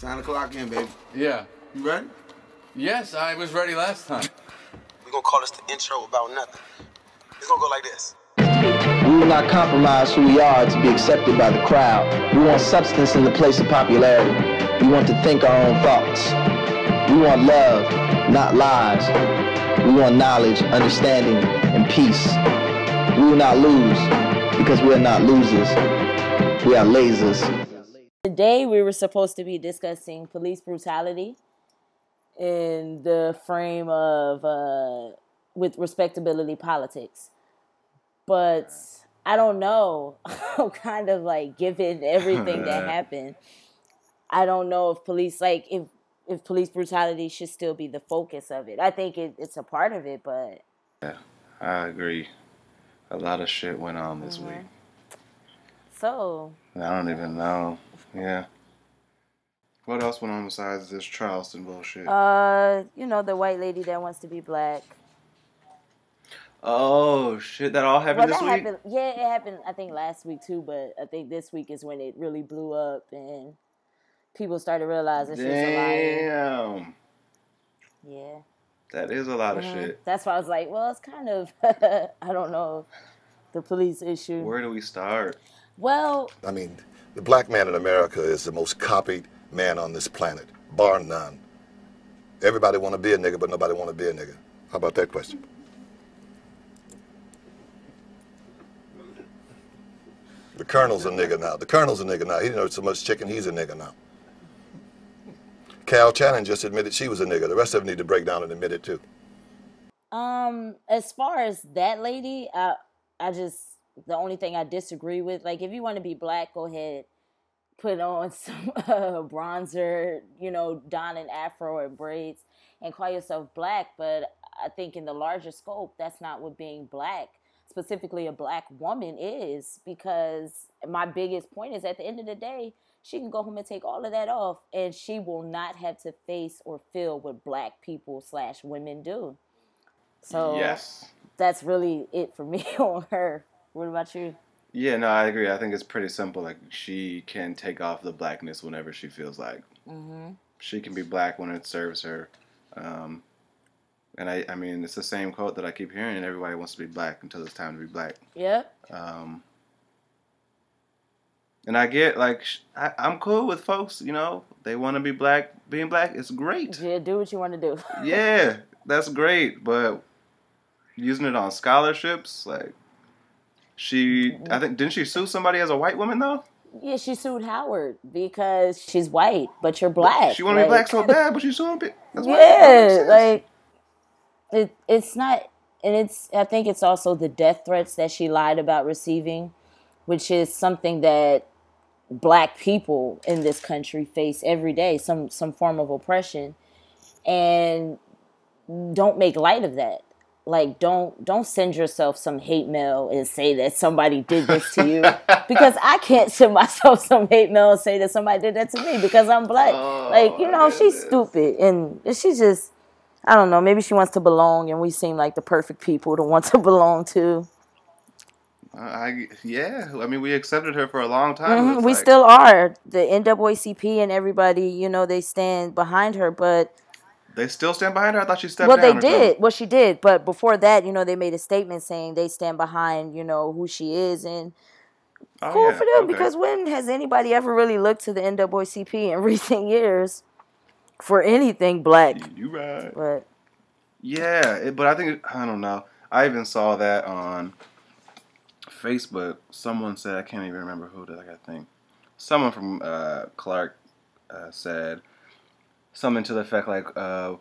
Time to clock in, baby. Yeah. You ready? Yes, I was ready last time. We're gonna call this the intro about nothing. It's gonna go like this. We will not compromise who we are to be accepted by the crowd. We want substance in the place of popularity. We want to think our own thoughts. We want love, not lies. We want knowledge, understanding, and peace. We will not lose because we are not losers. We are lasers. Today we were supposed to be discussing police brutality in the frame of uh, with respectability politics. But I don't know. Kind of like given everything that happened. I don't know if police like if if police brutality should still be the focus of it. I think it, it's a part of it, but yeah, I agree. A lot of shit went on this week. so I don't even know. Yeah. What else went on besides this Charleston bullshit? uh, you know, the white lady that wants to be black. oh shit! That all happened Well, this that week. happened. Yeah, it happened. I think last week too, but I think this week is when it really blew up and people started realizing she was a liar. Damn. Yeah, That is a lot of Mhm. shit. that's why I was like, well, it's kind of I don't know the police issue. Where do we start? Well, I mean, the black man in America is the most copied man on this planet, bar none. Everybody want to be a nigga, but nobody want to be a nigga. How about that question? The colonel's a nigga now. The colonel's a nigga now. He didn't know so much chicken. He's a nigga now. Cal Channon just admitted she was a nigga. The rest of them need to break down and admit it too. um, as far as that lady, I I just the only thing I disagree with, like, if you want to be black, go ahead, put on some uh, bronzer, you know, don an afro or braids, and call yourself black. But I think in the larger scope, that's not what being black, specifically a black woman, is. Because my biggest point is, at the end of the day, she can go home and take all of that off, and she will not have to face or feel what black people slash women do. So yes. that's really it for me on her. What about you? Yeah, no, I agree. I think it's pretty simple. Like she can take off the blackness whenever she feels like. Mm-hmm. She can be black when it serves her. Um, and I, I mean, it's the same quote that I keep hearing. Everybody wants to be black until it's time to be black. Yep. Um, and I get like I, I'm cool with folks. You know, they want to be black. Being black is great. Yeah, do what you want to do. Yeah, that's great. But using it on scholarships, like she, I think didn't she sue somebody as a white woman though? Yeah, she sued Howard because she's white, but you're black. She want to be black so bad, but she's suing people. That's why- Yeah, that makes sense. like it. It's not, and it's. I think it's also the death threats that she lied about receiving, which is something that black people in this country face every day. Some some form of oppression, and don't make light of that. Like don't don't send yourself some hate mail and say that somebody did this to you because I can't send myself some hate mail and say that somebody did that to me because I'm black. like you know she's stupid and she's just I don't know maybe she wants to belong and we seem like the perfect people to want to belong to. I, yeah. I mean, we accepted her for a long time. Mhm, We like- still are the NAACP and everybody you know they stand behind her but They still stand behind her. I thought she stepped behind. well they something. did well she did but before that you know they made a statement saying they stand behind you know who she is and Oh, cool yeah, for them okay. because when has anybody ever really looked to the NAACP in recent years for anything black you right. but Yeah, it, but I think I don't know. I even saw that on Facebook. Someone said I can't even remember who did. I got think someone from uh, Clark uh, said something to the effect like, uh,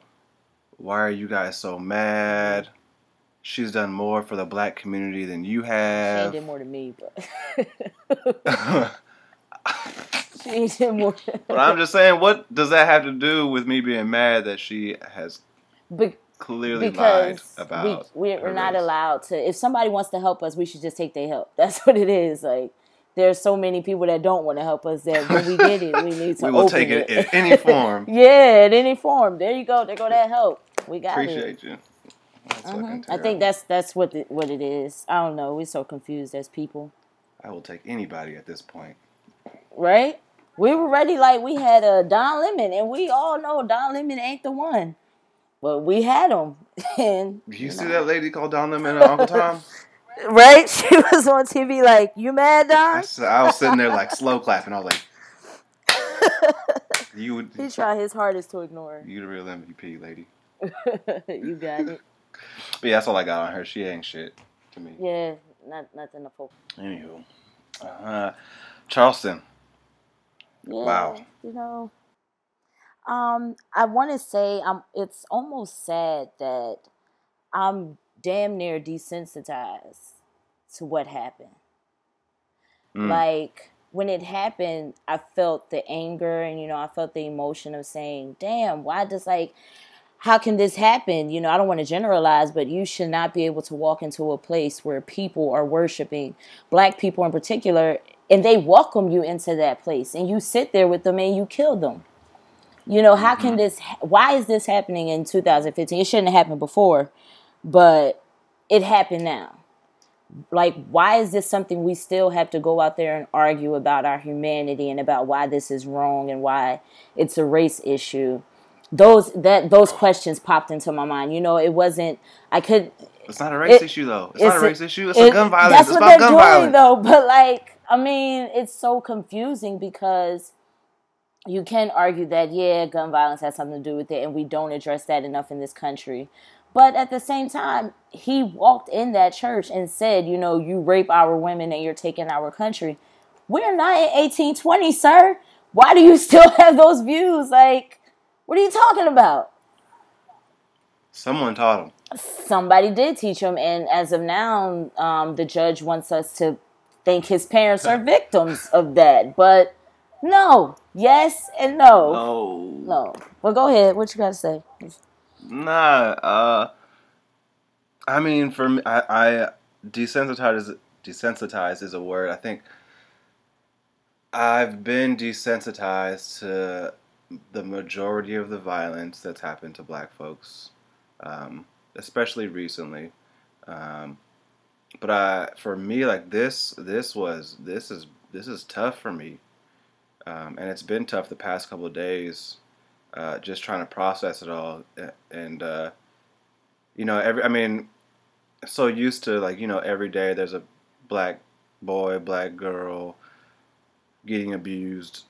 "Why are you guys so mad? She's done more for the black community than you have." ain't did more than me but she ain't did more but I'm just saying, what does that have to do with me being mad that she has Be- clearly lied about? we, we're, we're not allowed to if somebody wants to help us we should just take their help that's what it is like there's so many people that don't want to help us that when we get it we need to We will open take it it in any form. yeah in any form there you go there go that help we got it Appreciate you. That's fucking Mhm. I think that's that's what the, what it is. I don't know. We're so confused as people, I will take anybody at this point. right? We were ready like we had a Don Lemon, and we all know Don Lemon ain't the one, but we had him, and You see that lady called Don Lemon and Uncle Tom? Right, she was on TV like, "You mad, I, Don?" s- I was sitting there like slow clapping. I was like, "You would, He tried his hardest to ignore. her. you the real MVP, lady." you got it. But yeah, that's all I got on her. She ain't shit to me. Yeah, not nothing to focus. Anywho, uh, Charleston. Yeah, Wow. You know, um, I want to say I'm. It's almost sad that I'm damn near desensitized to what happened. Mm. Like when it happened, I felt the anger and you know I felt the emotion of saying, "Damn, why does like." How can this happen? You know, I don't want to generalize, but you should not be able to walk into a place where people are worshiping, black people in particular, and they welcome you into that place and you sit there with them and you kill them. You know, how can this, why is this happening in 2015? It shouldn't have happened before, but it happened now. Like, why is this something we still have to go out there and argue about our humanity and about why this is wrong and why it's a race issue? Those that those questions popped into my mind. You know, it wasn't. I could. It's not a race It- issue though. It's, not a race issue. It's it- a gun violence. That's it's what they're doing, violence. though. But like, I mean, it's so confusing because you can argue that yeah, gun violence has something to do with it, and we don't address that enough in this country. But at the same time, he walked in that church and said, you know, you rape our women and you're taking our country. We're not in 1820, sir. Why do you still have those views? Like, what are you talking about? Someone taught him. somebody did teach him and as of now um, the judge wants us to think his parents are victims of that but no yes and no Oh no well go ahead what you got to say Nah, uh, I mean, for me, I, I desensitized is desensitized is a word. I think I've been desensitized to the majority of the violence that's happened to Black folks, um, especially recently. Um, but I, for me, like this, this was this is this is tough for me, um, and it's been tough the past couple of days uh, just trying to process it all and uh, you know every i mean so used to like you know every day there's a black boy black girl getting abused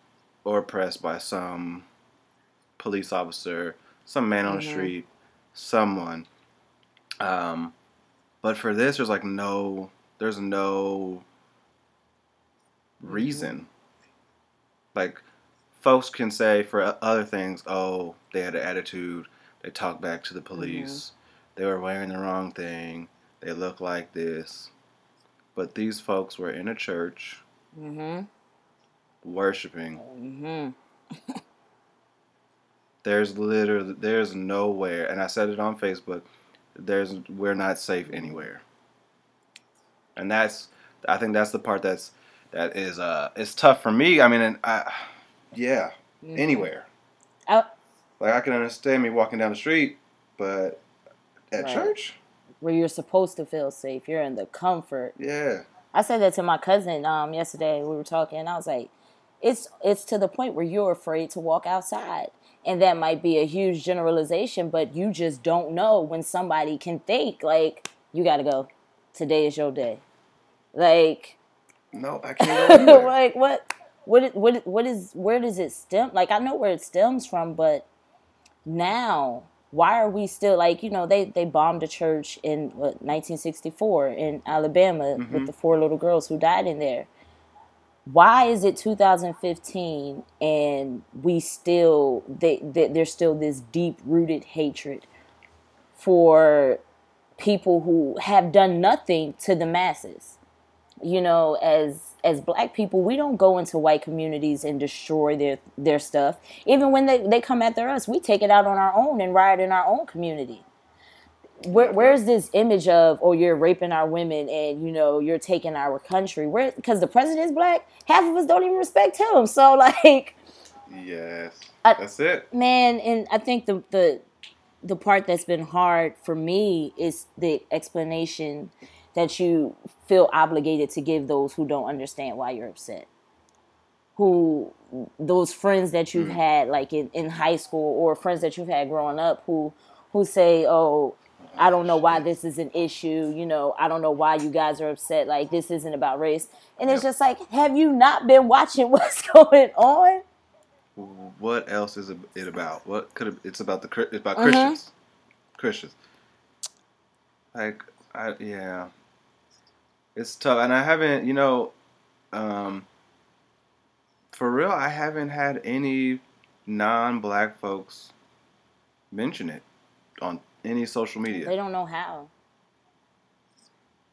or oppressed by some police officer some man on the Mhm. street someone um, but for this there's like no there's no reason like folks can say for other things, oh, they had an attitude, they talked back to the police, they were wearing the wrong thing, they look like this. But these folks were in a church mm-hmm worshiping. mm-hmm There's literally there's nowhere, and I said it on Facebook. There's we're not safe anywhere, and that's I think that's the part that's that is uh it's tough for me. I mean, and I yeah anywhere. I, Like I can understand me walking down the street, but at Right. church, where you're supposed to feel safe you're in the comfort yeah, I said that to my cousin um, yesterday. We were talking, and I was like, "It's it's to the point where you're afraid to walk outside, and that might be a huge generalization, but you just don't know when somebody can think like you got to go. Today is your day. Like, no, I can't like what what what what is where does it stem? Like I know where it stems from, but now why are we still like you know they they bombed a church in what 1964 in Alabama with mm-hmm. the four little girls who died in there. Why is it 2015 and we still they, they there's still this deep rooted hatred for people who have done nothing to the masses? you know as as black people we don't go into white communities and destroy their their stuff. Even when they, they come after us we take it out on our own and riot in our own community. Where, where's this image of oh you're raping our women and you know you're taking our country? Where because the president is black half of us don't even respect him. So like yes, I- that's it. man and i think the the the part that's been hard for me is the explanation that you feel obligated to give those who don't understand why you're upset who those friends that you've had like in, in high school or friends that you've had growing up who who say, "Oh, I don't know why this is an issue. You know, I don't know why you guys are upset. Like this isn't about race." And it's Yep. just like, have you not been watching what's going on? What else is it about? What could it, it's about the it's about Mhm. Christians, Christians. Like I yeah, it's tough, and I haven't you know, um, for real, I haven't had any non-black folks mention it on any social media. They don't know how.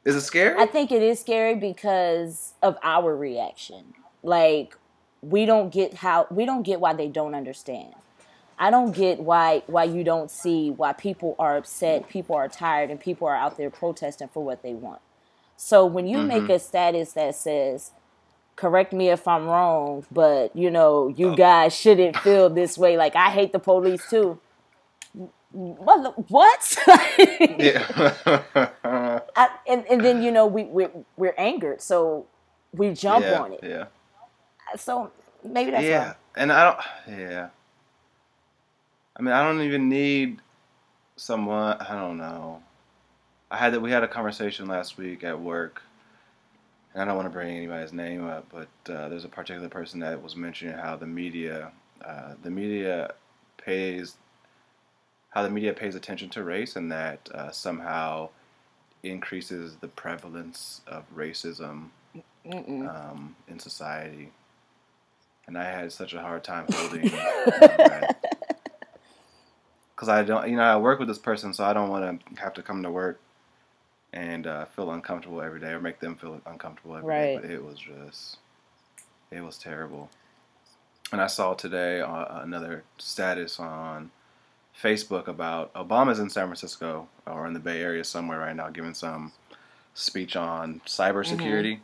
Is it scary? I think it is scary because of our reaction. Like we don't get how we don't get why they don't understand. I don't get why why you don't see why people are upset, people are tired, and people are out there protesting for what they want. So when you make mm-hmm. a status that says, "Correct me if I'm wrong," but you know you oh. guys shouldn't feel this way. Like I hate the police too. Mother, what? yeah. I, and, and then you know we we're, we're angered, so we jump yeah, on it. Yeah. So maybe that's yeah, why. and I don't. Yeah. I mean, I don't even need someone. I don't know. I had that. We had a conversation last week at work, and I don't want to bring anybody's name up, but uh, there's a particular person that was mentioning how the media, uh, the media pays, how the media pays attention to race, and that uh, somehow increases the prevalence of racism um, in society. And I had such a hard time holding. Because I don't, you know, I work with this person, so I don't want to have to come to work and uh, feel uncomfortable every day or make them feel uncomfortable every day. Right. But it was just, it was terrible. And I saw today uh, another status on Facebook about Obama's in San Francisco or in the Bay Area somewhere right now giving some speech on cybersecurity.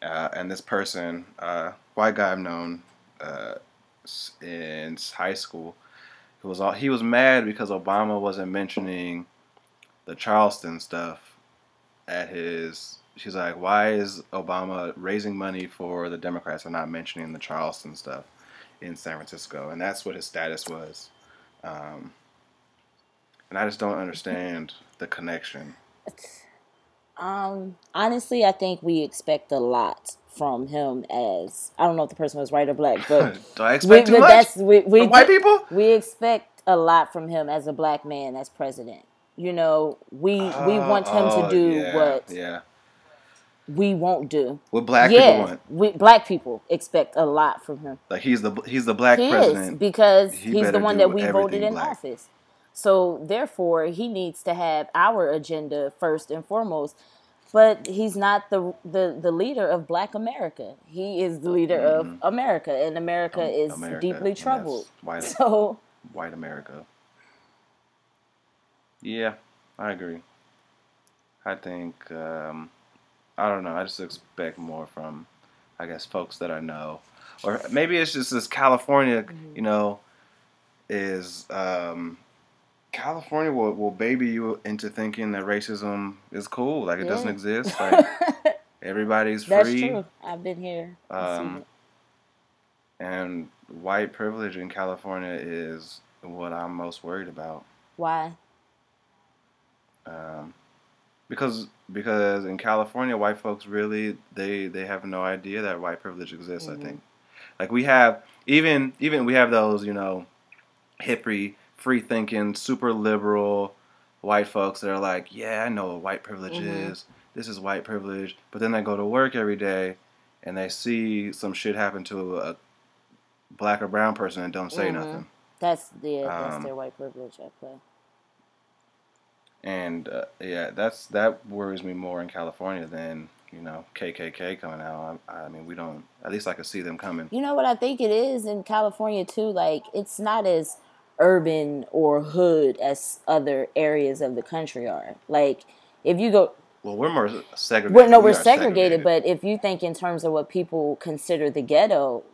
Uh, and this person, uh, white guy I've known uh, in high school, who was all, he was mad because Obama wasn't mentioning the Charleston stuff at his. She's like, why is Obama raising money for the Democrats and not mentioning the Charleston stuff in San Francisco? And that's what his status was. Um, and I just don't understand the connection. Um, honestly, I think we expect a lot from him. As I don't know if the person was white or black, but do I we, too much? that's we, we white people? We expect a lot from him as a black man as president. You know, we we want him Oh, to do yeah, what Yeah. we won't do. What black people yeah, want. we black people expect a lot from him. Like he's the he's the black He president. is because He he's the one that we voted in black. office. So therefore, he needs to have our agenda first and foremost. But he's not the the, the leader of Black America. He is the leader of America, and America is Mm-hmm. America, deeply troubled. white. So white America. Yeah, I agree. I think um, I don't know. I just expect more from, I guess, folks that I know, or maybe it's just this California. Mm-hmm. You know, is um, California will, will baby you into thinking that racism is cool, like it doesn't exist. Like everybody's that's free. That's true. I've been here. Um, and white privilege in California is what I'm most worried about. Why? Um, because because in California, white folks really they they have no idea that white privilege exists. I think, like we have even even we have those you know hippie, free thinking, super liberal white folks that are like, yeah, I know what white privilege Mhm. is. This is white privilege. But then they go to work every day and they see some shit happen to a black or brown person and don't say Mhm. nothing. That's yeah, that's Um, their white privilege at play. And uh, yeah, that's that worries me more in California than you know KKK coming out. I, I mean, we don't. At least I could see them coming. You know what I think it is in California too? Like it's not as urban or hood as other areas of the country are. Like if you go Well, we're more segregated. well, no, We we're are segregated, but if you think in terms of what people consider the ghetto,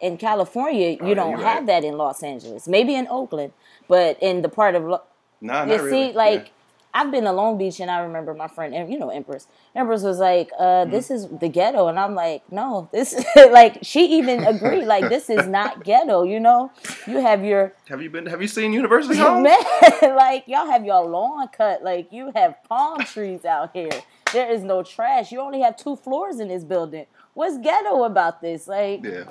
in California, you Oh, don't have right. that in Los Angeles. Maybe in Oakland, but in the part of Lo- nah, you see, really. like I've been to Long Beach and I remember my friend, Em- you know, Empress. Empress was like, uh, "This is the ghetto," and I'm like, "No, this like." She even agreed, like, "This is not ghetto." You know, you have your Have you been? Have you seen University Homes? man, like y'all have your lawn cut, like you have palm trees out here. There is no trash. You only have two floors in this building. What's ghetto about this? Like, Yeah.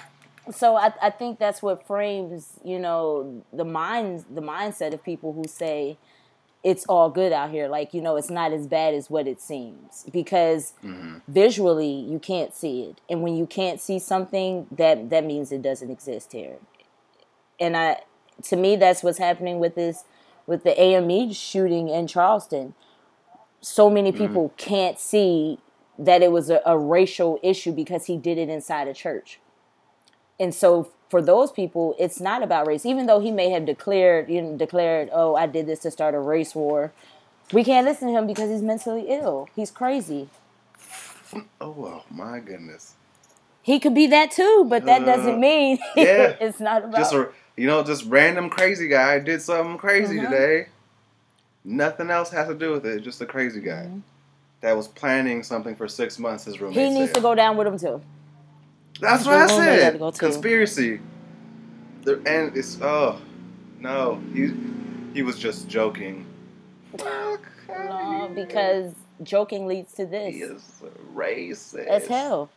so I, I think that's what frames you know the minds the mindset of people who say it's all good out here. Like you know it's not as bad as what it seems because mm-hmm. visually you can't see it. And when you can't see something that that means it doesn't exist here. And i to me that's what's happening with this with the ame shooting in charleston. So many mm-hmm. people can't see that it was a, a racial issue because he did it inside a church. And so for those people, it's not about race. Even though he may have declared, you know, declared, "Oh, I did this to start a race war," we can't listen to him because he's mentally ill. He's crazy. Oh my goodness. He could be that too, but that Uh, doesn't mean yeah. it's not about. Just a you know, just random crazy guy did something crazy Mhm. today. Nothing else has to do with it. Just a crazy guy that was planning something for six months. His roommate. Mm-hmm. he needs said. to go down with him too. That's what I His roommate had to said. Conspiracy. The, and it's oh no, he he was just joking. No, because joking leads to this. He is racist. as hell.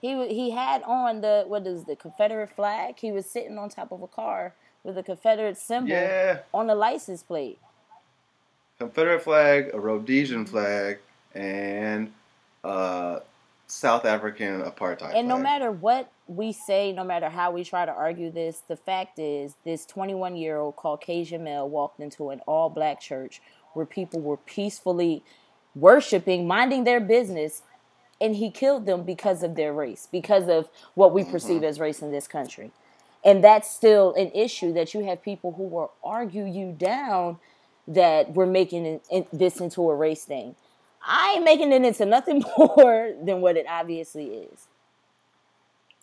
He he had on the what is the Confederate flag. He was sitting on top of a car with a Confederate symbol Yeah, on the license plate. Confederate flag, a Rhodesian flag, and uh, South African apartheid. And no matter what we say, no matter how we try to argue this, the fact is this 21 year old Caucasian male walked into an all black church where people were peacefully worshiping, minding their business, and he killed them because of their race, because of what we mm-hmm. perceive as race in this country. And that's still an issue that you have people who will argue you down that we're making this into a race thing. I ain't making it into nothing more than what it obviously is.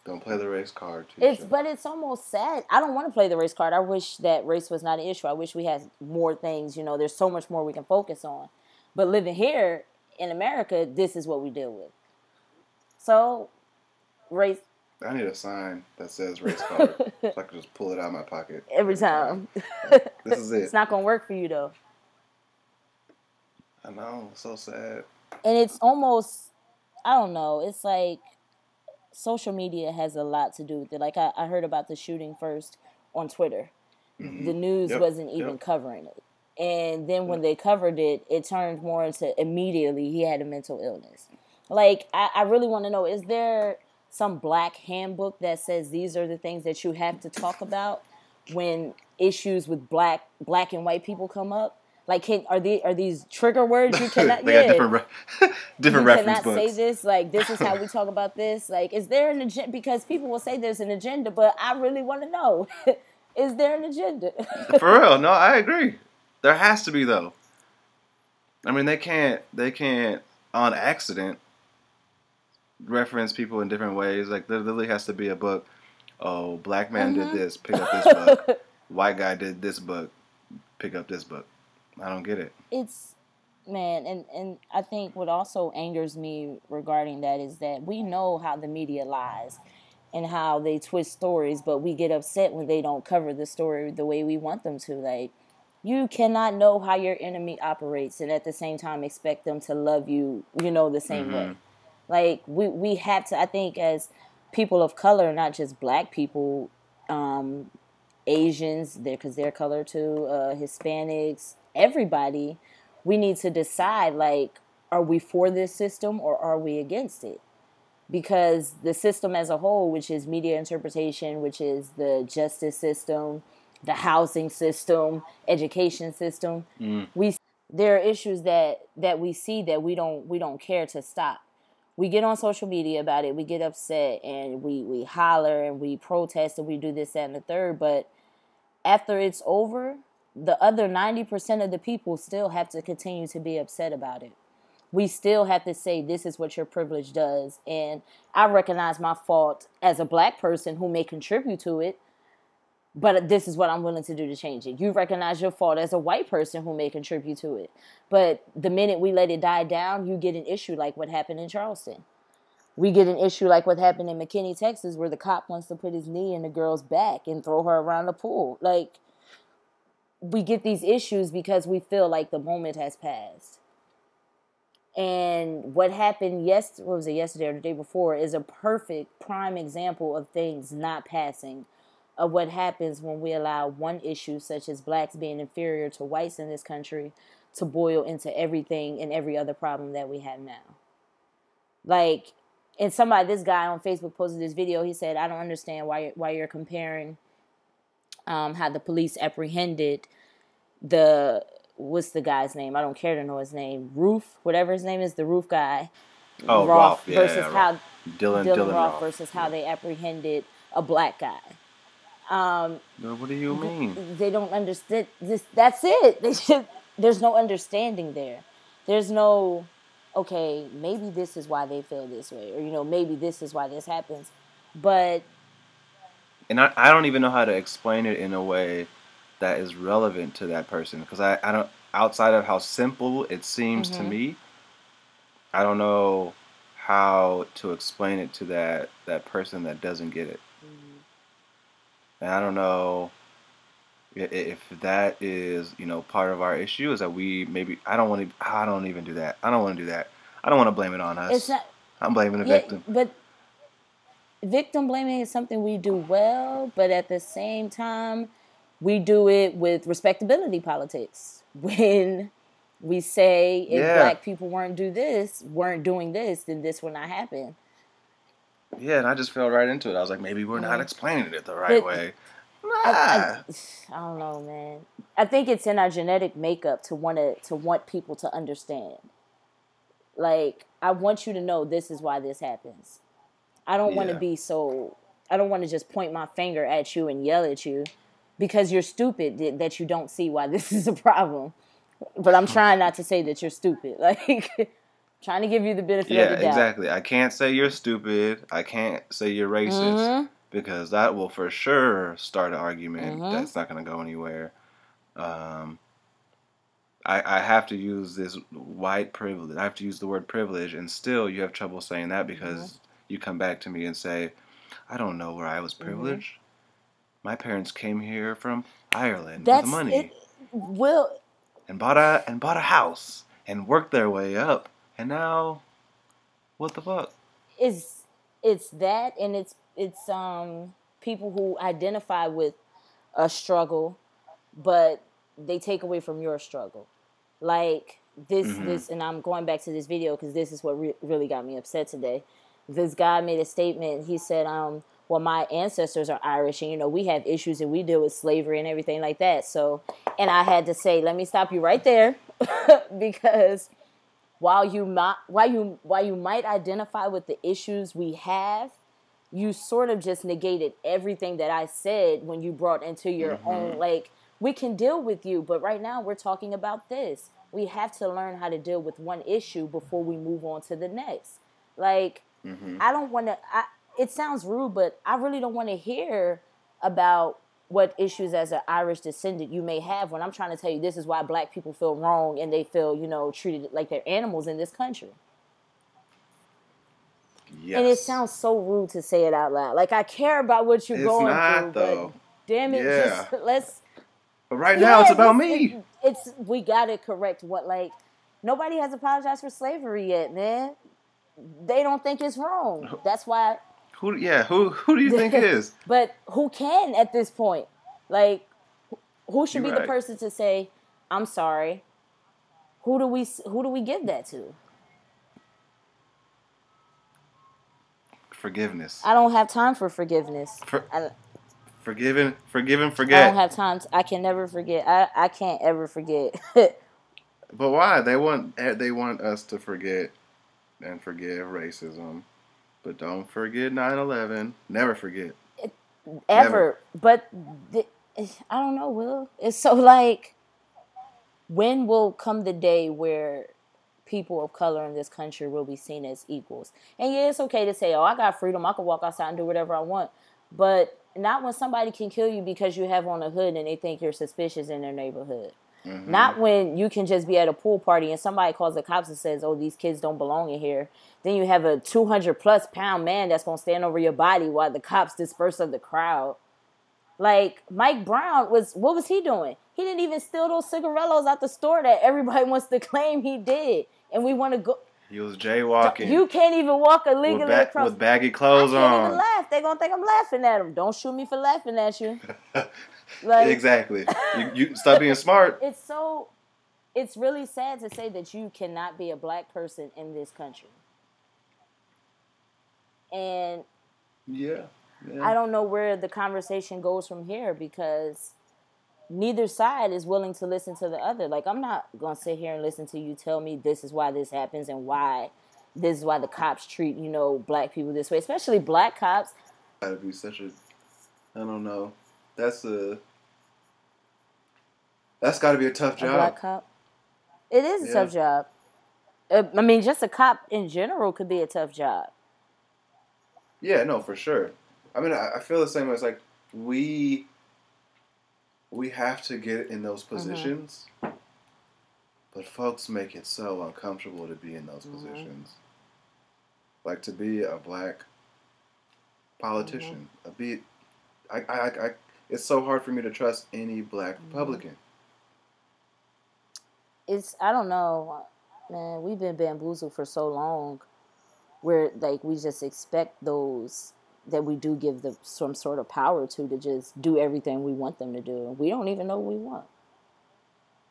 Don't play the race card. It's Tisha. but it's almost sad. I don't want to play the race card. I wish that race was not an issue. I wish we had more things. You know, there's so much more we can focus on. But living here in America, this is what we deal with. So, race I need a sign that says race card so I can just pull it out of my pocket every time. This is it. it's not gonna work for you though. I know, so sad. and it's almost i don't know it's like social media has a lot to do with it. Like i, I heard about the shooting first on twitter. Mm-hmm. The news Yep, wasn't even yep. covering it. And then when they covered it it turned more into immediately he had a mental illness. Like i, I really want to know is there some black handbook that says these are the things that you have to talk about when issues with black black and white people come up like can are these are these trigger words you cannot they yeah different, re- different you reference cannot books. say this. Like this is how we talk about this. Like, is there an agenda? Because people will say there's an agenda, but I really want to know: is there an agenda? For real, no, I agree. There has to be though. I mean, they can't, they can't on accident reference people in different ways. Like there literally has to be a book. Oh, black man Mm-hmm. did this. Pick up this book. White guy did this book. Pick up this book. I don't get it. it's man, and and I think what also angers me regarding that is that we know how the media lies and how they twist stories, but we get upset when they don't cover the story the way we want them to. Like. You cannot know how your enemy operates and at the same time expect them to love you, you know, the same way. Like we we have to. I think as people of color, not just black people, um, Asians, because they're color too, uh, Hispanics, everybody, we need to decide like, are we for this system or are we against it? Because the system as a whole, which is media interpretation, which is the justice system, the housing system, education system, mm. we there are issues that that we see that we don't we don't care to stop we get on social media about it, we get upset and we, we holler and we protest and we do this, that, and the third. But after it's over, the other 90% of the people still have to continue to be upset about it. We still have to say, this is what your privilege does. And I recognize my fault as a black person who may contribute to it. but this is what I'm willing to do to change it. You recognize your fault as a white person who may contribute to it. But the minute we let it die down, you get an issue like what happened in Charleston. We get an issue like what happened in McKinney, Texas, where the cop wants to put his knee in the girl's back and throw her around the pool. Like, we get these issues because we feel like the moment has passed. And what happened what was it yesterday or the day before is a perfect prime example of things not passing of what happens when we allow one issue, such as blacks being inferior to whites in this country, to boil into everything and every other problem that we have now. Like, and somebody, this guy on Facebook posted this video. He said, "I don't understand why why you're comparing um, how the police apprehended the what's the guy's name? I don't care to know his name. Roof, whatever his name is, the roof guy. Oh, Roof, yeah, versus yeah, how. Dylan, Dylan, Dylan Roof Roof. versus how they apprehended a black guy. Um, No, what do you mean? they don't understand this that's it they should, there's no understanding there there's no okay maybe this is why they feel this way or you know maybe this is why this happens but And I, I don't even know how to explain it in a way that is relevant to that person because I, I don't outside of how simple it seems to Mhm. me I don't know how to explain it to that that person that doesn't get it. And I don't know if that is you know part of our issue is that we maybe I don't want to I don't even do that. I don't want to do that. I don't want to blame it on us. Not I'm blaming the yeah, victim. but victim blaming is something we do well but at the same time we do it with respectability politics when we say if Yeah. black people weren't do this weren't doing this then this would not happen yeah and I just fell right into it I was like maybe we're not explaining it the right But- way I, I, I don't know, man. I think it's in our genetic makeup to want to to want people to understand. Like, I want you to know this is why this happens. I don't want to be so. I don't want to just point my finger at you and yell at you because you're stupid that, you don't see why this is a problem. But I'm trying not to say that you're stupid. Like, trying to give you the benefit Yeah, of the doubt. exactly. I can't say you're stupid. I can't say you're racist Mhm. because that will for sure start an argument Mhm. that's not going to go anywhere. Um, I, I have to use this white privilege. I have to use the word privilege, and still you have trouble saying that because Mm-hmm. You come back to me and say, "I don't know where I was Mm-hmm. privileged. My parents came here from Ireland That's with money it. Will and bought a and bought a house and worked their way up, and now, what the fuck?" it's it's that and it's it's um people who identify with a struggle but they take away from your struggle like this Mhm. this and i'm going back to this video because this is what re- really got me upset today this guy made a statement he said um well my ancestors are irish and you know we have issues and we deal with slavery and everything like that so and i had to say let me stop you right there because while you might while you while you might identify with the issues we have, you sort of just negated everything that I said when you brought into your own like we can deal with you, but right now we're talking about this. We have to learn how to deal with one issue before we move on to the next. Like Mm-hmm. I don't want to it sounds rude, but I really don't want to hear about what issues as an Irish descendant you may have when I'm trying to tell you this is why black people feel wrong and they feel, you know, treated like they're animals in this country. Yes. And it sounds so rude to say it out loud. Like I care about what you're It's going not, through, though. but damn it, Yeah. just let's But right now, it's about it's- me. It's, it's we gotta correct what like nobody has apologized for slavery yet, man. They don't think it's wrong. That's why Who? Yeah. Who? Who do you think it is? But who can at this point? Like, who- should You're be the person to say, "I'm sorry"? Who do we who do we give that to? Forgiveness. I don't have time for forgiveness. For, I, forgiven. Forgiven. Forget. I don't have time. To, I can never forget. I I can't ever forget. but why? They want. eh, They want us to forget and forgive racism, but don't forget 9/11. Never forget. ever. But the, I don't know, Will. It's so like, when will come the day where people of color in this country will be seen as equals? And yeah, it's okay to say, "Oh, I got freedom. I can walk outside and do whatever I want." But not when somebody can kill you because you have on a hood and they think you're suspicious in their neighborhood. Mm-hmm. Not when you can just be at a pool party and somebody calls the cops and says, "Oh, these kids don't belong in here." Then you have a 200 plus pound man that's gonna stand over your body while the cops disperse of the crowd. Like Mike Brown was, what was he doing? He didn't even steal those cigarillos out the store that everybody wants to claim he did, and we want to go. He was jaywalking. You can't even walk illegally with, ba- across. with baggy clothes on. Laugh. They're gonna think I'm laughing at them. Don't shoot me for laughing at you. Like exactly. You, you stop being smart. it's so it's really sad to say that you cannot be a black person in this country. And Yeah. yeah. I don't know where the conversation goes from here because neither side is willing to listen to the other. Like I'm not gonna sit here and listen to you tell me this is why this happens and why this is why the cops treat, you know, black people this way, especially black cops. gotta be such a I don't know. That's a that's gotta be a tough A job. black cop. It is a Yeah. tough job. Uh, I mean, just a cop in general could be a tough job. Yeah, no, for sure. I mean, I, I feel the same way. It's like we we have to get in those positions, but folks make it so uncomfortable to be in those positions. Like to be a black politician, mm-hmm. a be, I, I, I, it's so hard for me to trust any black mm-hmm. Republican. It's I don't know, man. We've been bamboozled for so long, where like we just expect those that we do give them some sort of power to to just do everything we want them to do. We don't even know what we want,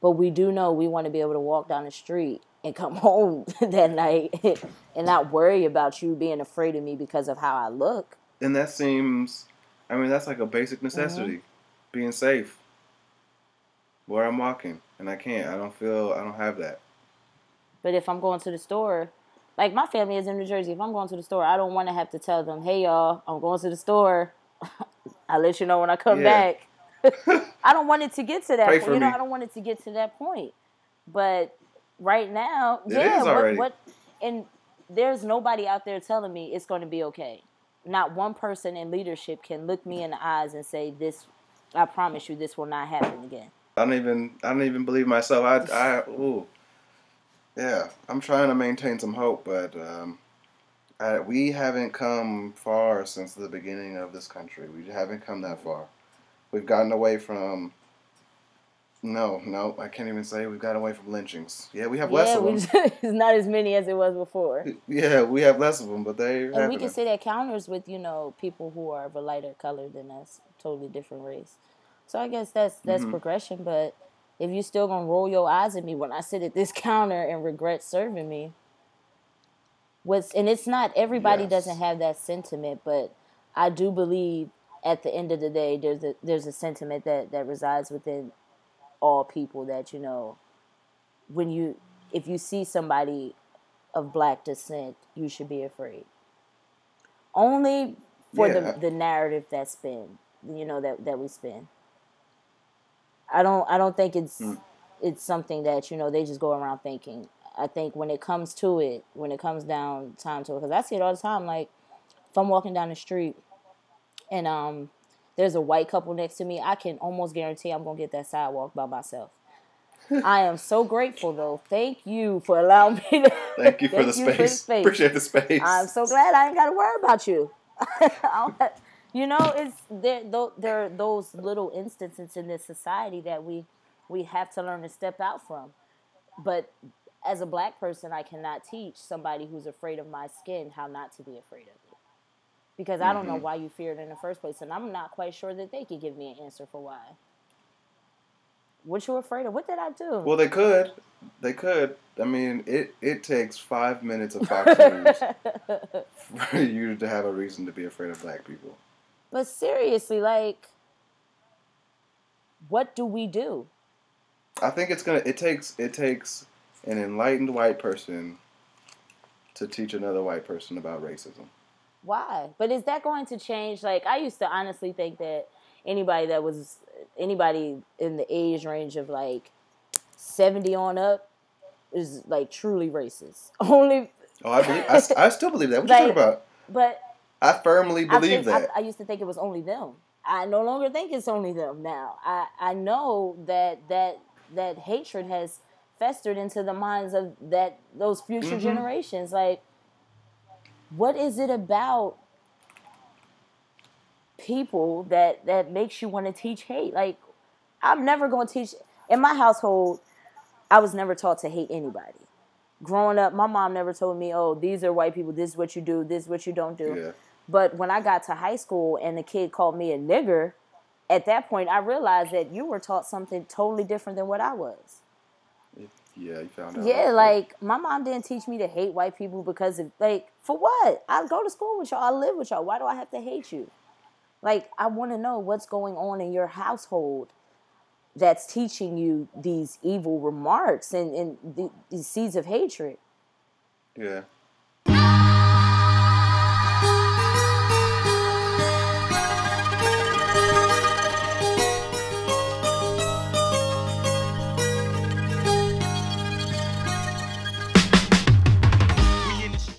but we do know we want to be able to walk down the street and come home that night and not worry about you being afraid of me because of how I look. And that seems, I mean, that's like a basic mm-hmm. necessity, being safe. Where I'm walking, and I can't. I don't feel. I don't have that. But if I'm going to the store, like my family is in New Jersey, if I'm going to the store, I don't want to have to tell them, "Hey y'all, I'm going to the store. I'll let you know when I come Yeah. back." I don't want it to get to that Pray point. You know, me. I don't want it to get to that point. But right now, It yeah, what, what and there's nobody out there telling me it's going to be okay. Not one person in leadership can look me in the eyes and say this I promise you this will not happen again. I don't even. I don't even believe myself. I. I. Ooh. Yeah, I'm trying to maintain some hope, but um, I, we haven't come far since the beginning of this country. We haven't come that far. We've gotten away from. No, no, I can't even say we've gotten away from lynchings. Yeah, we have less yeah, of them. it's not as many as it was before. Yeah, we have less of them, but they. And we can say that counters with you know people who are of a lighter color than us, totally different race. So I guess that's that's Mm-hmm. progression. But if you're still gonna roll your eyes at me when I sit at this counter and regret serving me, what's and it's not everybody Yes. doesn't have that sentiment, but I do believe at the end of the day there's a there's a sentiment that that resides within all people that you know when you if you see somebody of black descent, you should be afraid. Only for Yeah. the the narrative that's been you know that that we spin. I don't I don't think it's Mm. it's something that you know they just go around thinking. I think when it comes to it, when it comes down time to it, because I see it all the time. Like if I'm walking down the street and um there's a white couple next to me, I can almost guarantee I'm gonna get that sidewalk by myself. I am so grateful though. Thank you for allowing me to. Thank you for the space. Appreciate the space. I'm so glad I ain't got to worry about you. I don't have- you know, it's there. There are those little instances in this society that we we have to learn to step out from. But as a black person, I cannot teach somebody who's afraid of my skin how not to be afraid of it. Because I don't know mm-hmm. why you feared in the first place, and I'm not quite sure that they could give me an answer for why. What you afraid of? What did I do? Well, they could. They could. I mean, it, it takes five minutes of Fox News for you to have a reason to be afraid of black people. But seriously, like, what do we do? I think it's gonna. It takes. It takes an enlightened white person to teach another white person about racism. Why? But is that going to change? Like, I used to honestly think that anybody that was anybody in the age range of like seventy on up is like truly racist. Only, Oh, I believe. I, I still believe that. What you Like- talking about? but I firmly I, believe think, that. I, I used to think it was only them. I no longer think it's only them now. I, I know that that that hatred has festered into the minds of that those future mm-hmm. generations. Like, what is it about people that that makes you want to teach hate? Like, I'm never going to teach. In my household, I was never taught to hate anybody. Growing up, my mom never told me, "Oh, these are white people. This is what you do. This is what you don't do." Yeah. But when I got to high school and the kid called me a nigger, at that point I realized that you were taught something totally different than what I was. Yeah, you found out. Yeah, like my mom didn't teach me to hate white people because of like for what? I go to school with y'all, I live with y'all. Why do I have to hate you? Like I want to know what's going on in your household that's teaching you these evil remarks and, and the, these seeds of hatred. Yeah.